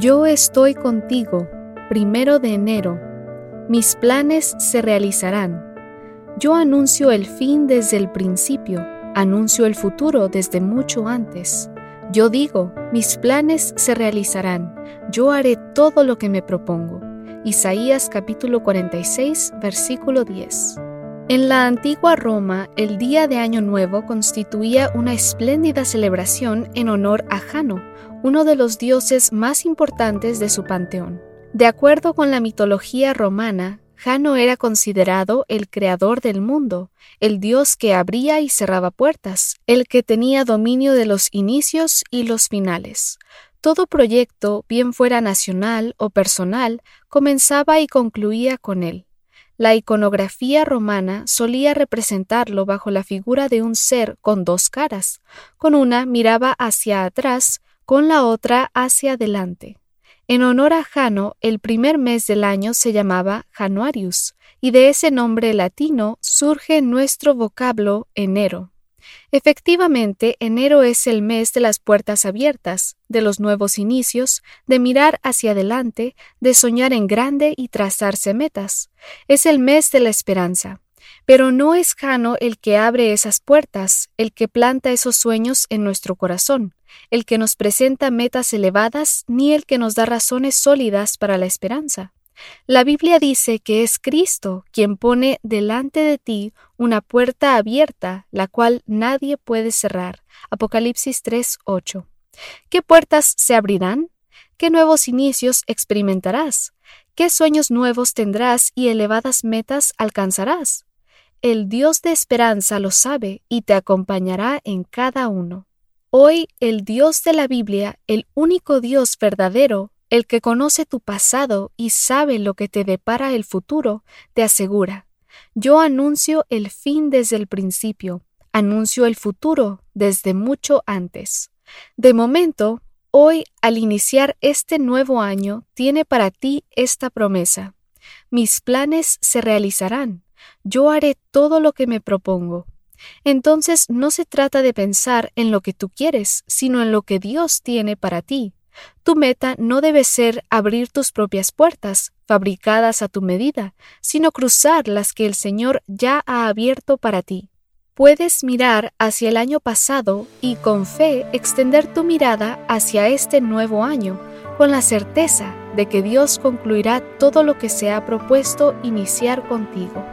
Yo estoy contigo, primero de enero. Mis planes se realizarán. Yo anuncio el fin desde el principio, anuncio el futuro desde mucho antes. Yo digo, mis planes se realizarán, yo haré todo lo que me propongo. Isaías capítulo 46, versículo 10. En la antigua Roma, el día de Año Nuevo constituía una espléndida celebración en honor a Jano, uno de los dioses más importantes de su panteón. De acuerdo con la mitología romana, Jano era considerado el creador del mundo, el dios que abría y cerraba puertas, el que tenía dominio de los inicios y los finales. Todo proyecto, bien fuera nacional o personal, comenzaba y concluía con él. La iconografía romana solía representarlo bajo la figura de un ser con dos caras, con una miraba hacia atrás con la otra hacia adelante. En honor a Jano, el primer mes del año se llamaba Januarius, y de ese nombre latino surge nuestro vocablo enero. Efectivamente, enero es el mes de las puertas abiertas, de los nuevos inicios, de mirar hacia adelante, de soñar en grande y trazarse metas. Es el mes de la esperanza. Pero no es Jano el que abre esas puertas, el que planta esos sueños en nuestro corazón, el que nos presenta metas elevadas, ni el que nos da razones sólidas para la esperanza. La Biblia dice que es Cristo quien pone delante de ti una puerta abierta, la cual nadie puede cerrar. Apocalipsis 3:8. ¿Qué puertas se abrirán? ¿Qué nuevos inicios experimentarás? ¿Qué sueños nuevos tendrás y elevadas metas alcanzarás? El Dios de esperanza lo sabe y te acompañará en cada uno. Hoy el Dios de la Biblia, el único Dios verdadero, el que conoce tu pasado y sabe lo que te depara el futuro, te asegura, yo anuncio el fin desde el principio, anuncio el futuro desde mucho antes. De momento, hoy, al iniciar este nuevo año, tiene para ti esta promesa. Mis planes se realizarán yo haré todo lo que me propongo. Entonces no se trata de pensar en lo que tú quieres, sino en lo que Dios tiene para ti. Tu meta no debe ser abrir tus propias puertas, fabricadas a tu medida, sino cruzar las que el Señor ya ha abierto para ti. Puedes mirar hacia el año pasado y con fe extender tu mirada hacia este nuevo año, con la certeza de que Dios concluirá todo lo que se ha propuesto iniciar contigo.